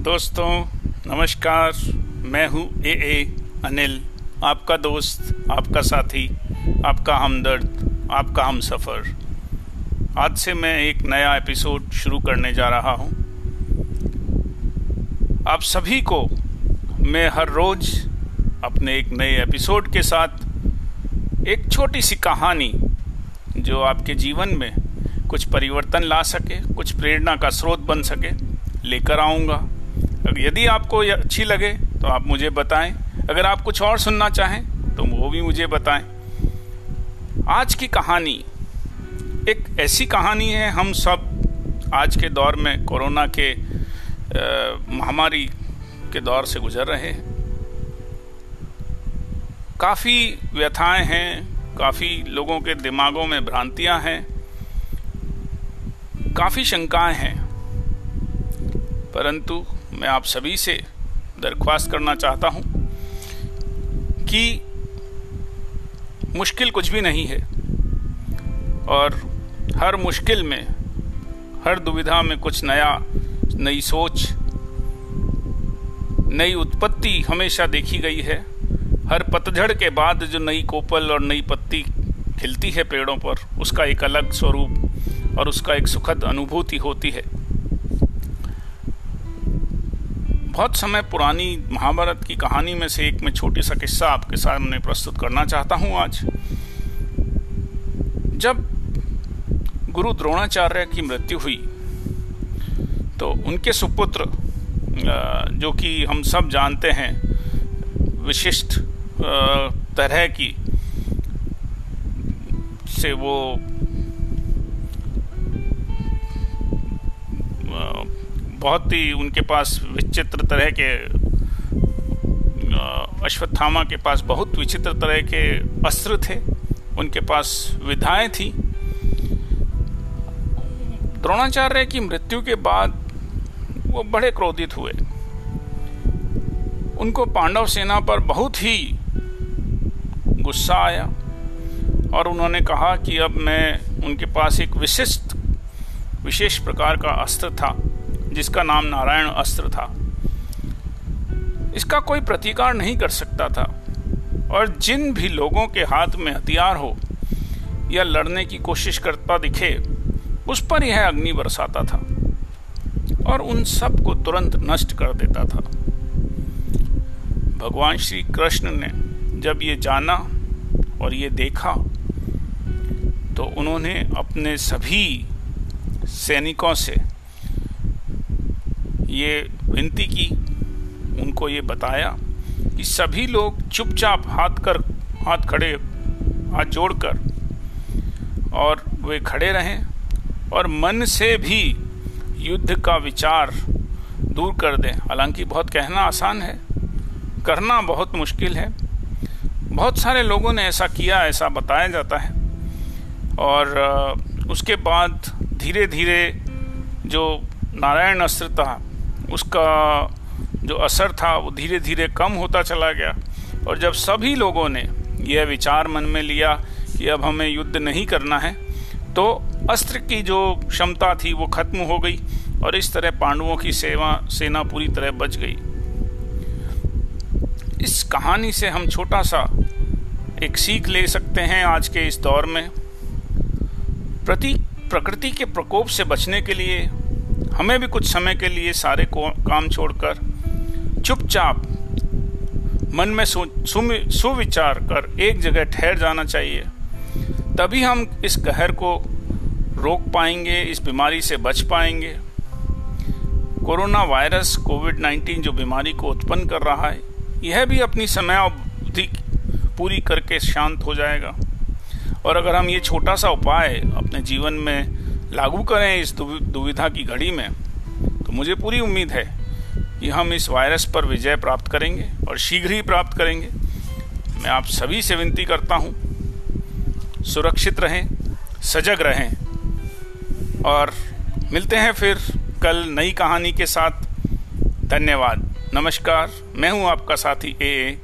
दोस्तों, नमस्कार। मैं हूँ ए ए अनिल, आपका दोस्त, आपका साथी, आपका हमदर्द, आपका हम सफ़र आज से मैं एक नया एपिसोड शुरू करने जा रहा हूँ। आप सभी को मैं हर रोज़ अपने एक नए एपिसोड के साथ एक छोटी सी कहानी, जो आपके जीवन में कुछ परिवर्तन ला सके, कुछ प्रेरणा का स्रोत बन सके, लेकर आऊँगा। यदि आपको अच्छी लगे तो आप मुझे बताएँ। अगर आप कुछ और सुनना चाहें तो वो भी मुझे बताएँ। आज की कहानी एक ऐसी कहानी है, हम सब आज के दौर में कोरोना के महामारी के दौर से गुजर रहे हैं। काफ़ी व्यथाएँ हैं, काफ़ी लोगों के दिमागों में भ्रांतियाँ हैं, काफ़ी शंकाएँ हैं। परंतु मैं आप सभी से दरख्वास्त करना चाहता हूँ कि मुश्किल कुछ भी नहीं है और हर मुश्किल में, हर दुविधा में कुछ नया, नई सोच, नई उत्पत्ति हमेशा देखी गई है। हर पतझड़ के बाद जो नई कोपल और नई पत्ती खिलती है पेड़ों पर, उसका एक अलग स्वरूप और उसका एक सुखद अनुभूति होती है। बहुत समय पुरानी महाभारत की कहानी में से एक में छोटी सा किस्सा आपके सामने प्रस्तुत करना चाहता हूँ आज। जब गुरु द्रोणाचार्य की मृत्यु हुई तो उनके सुपुत्र जो कि हम सब जानते हैं, विशिष्ट तरह की, से वो बहुत ही उनके पास विचित्र तरह के अश्वत्थामा के पास बहुत विचित्र तरह के अस्त्र थे, उनके पास विधाएँ थी। द्रोणाचार्य की मृत्यु के बाद वो बड़े क्रोधित हुए। उनको पांडव सेना पर बहुत ही गुस्सा आया और उन्होंने कहा कि अब मैं उनके पास एक विशिष्ट, विशेष प्रकार का अस्त्र था। जिसका नाम नारायण अस्त्र था। इसका कोई प्रतिकार नहीं कर सकता था। और जिन भी लोगों के हाथ में हथियार हो या लड़ने की कोशिश करता दिखे, उस पर यह अग्नि बरसाता था और उन सबको तुरंत नष्ट कर देता था। भगवान श्री कृष्ण ने जब ये जाना और ये देखा तो उन्होंने अपने सभी सैनिकों से ये विनती की, उनको ये बताया कि सभी लोग चुपचाप हाथ कर, हाथ खड़े, हाथ जोड़कर और वे खड़े रहें और मन से भी युद्ध का विचार दूर कर दें। हालाँकि बहुत कहना आसान है, करना बहुत मुश्किल है। बहुत सारे लोगों ने ऐसा किया, ऐसा बताया जाता है और उसके बाद धीरे धीरे जो नारायण अस्त्र था उसका जो असर था वो धीरे धीरे कम होता चला गया। और जब सभी लोगों ने यह विचार मन में लिया कि अब हमें युद्ध नहीं करना है तो अस्त्र की जो क्षमता थी वो खत्म हो गई और इस तरह पांडवों की सेवा, सेना पूरी तरह बच गई। इस कहानी से हम छोटा सा एक सीख ले सकते हैं आज के इस दौर में। प्रति, प्रकृति के प्रकोप से बचने के लिए हमें भी कुछ समय के लिए सारे काम छोड़कर चुपचाप मन में सुविचार कर एक जगह ठहर जाना चाहिए। तभी हम इस कहर को रोक पाएँगे, इस बीमारी से बच पाएँगे। कोरोना वायरस कोविड 19 जो बीमारी को उत्पन्न कर रहा है, यह भी अपनी समय अवधि पूरी करके शांत हो जाएगा। और अगर हम ये छोटा सा उपाय अपने जीवन में लागू करें इस दुविधा की घड़ी में तो मुझे पूरी उम्मीद है कि हम इस वायरस पर विजय प्राप्त करेंगे और शीघ्र ही प्राप्त करेंगे। मैं आप सभी से विनती करता हूँ सुरक्षित रहें सजग रहें और मिलते हैं फिर कल नई कहानी के साथ। धन्यवाद। नमस्कार। मैं हूँ आपका साथी ए,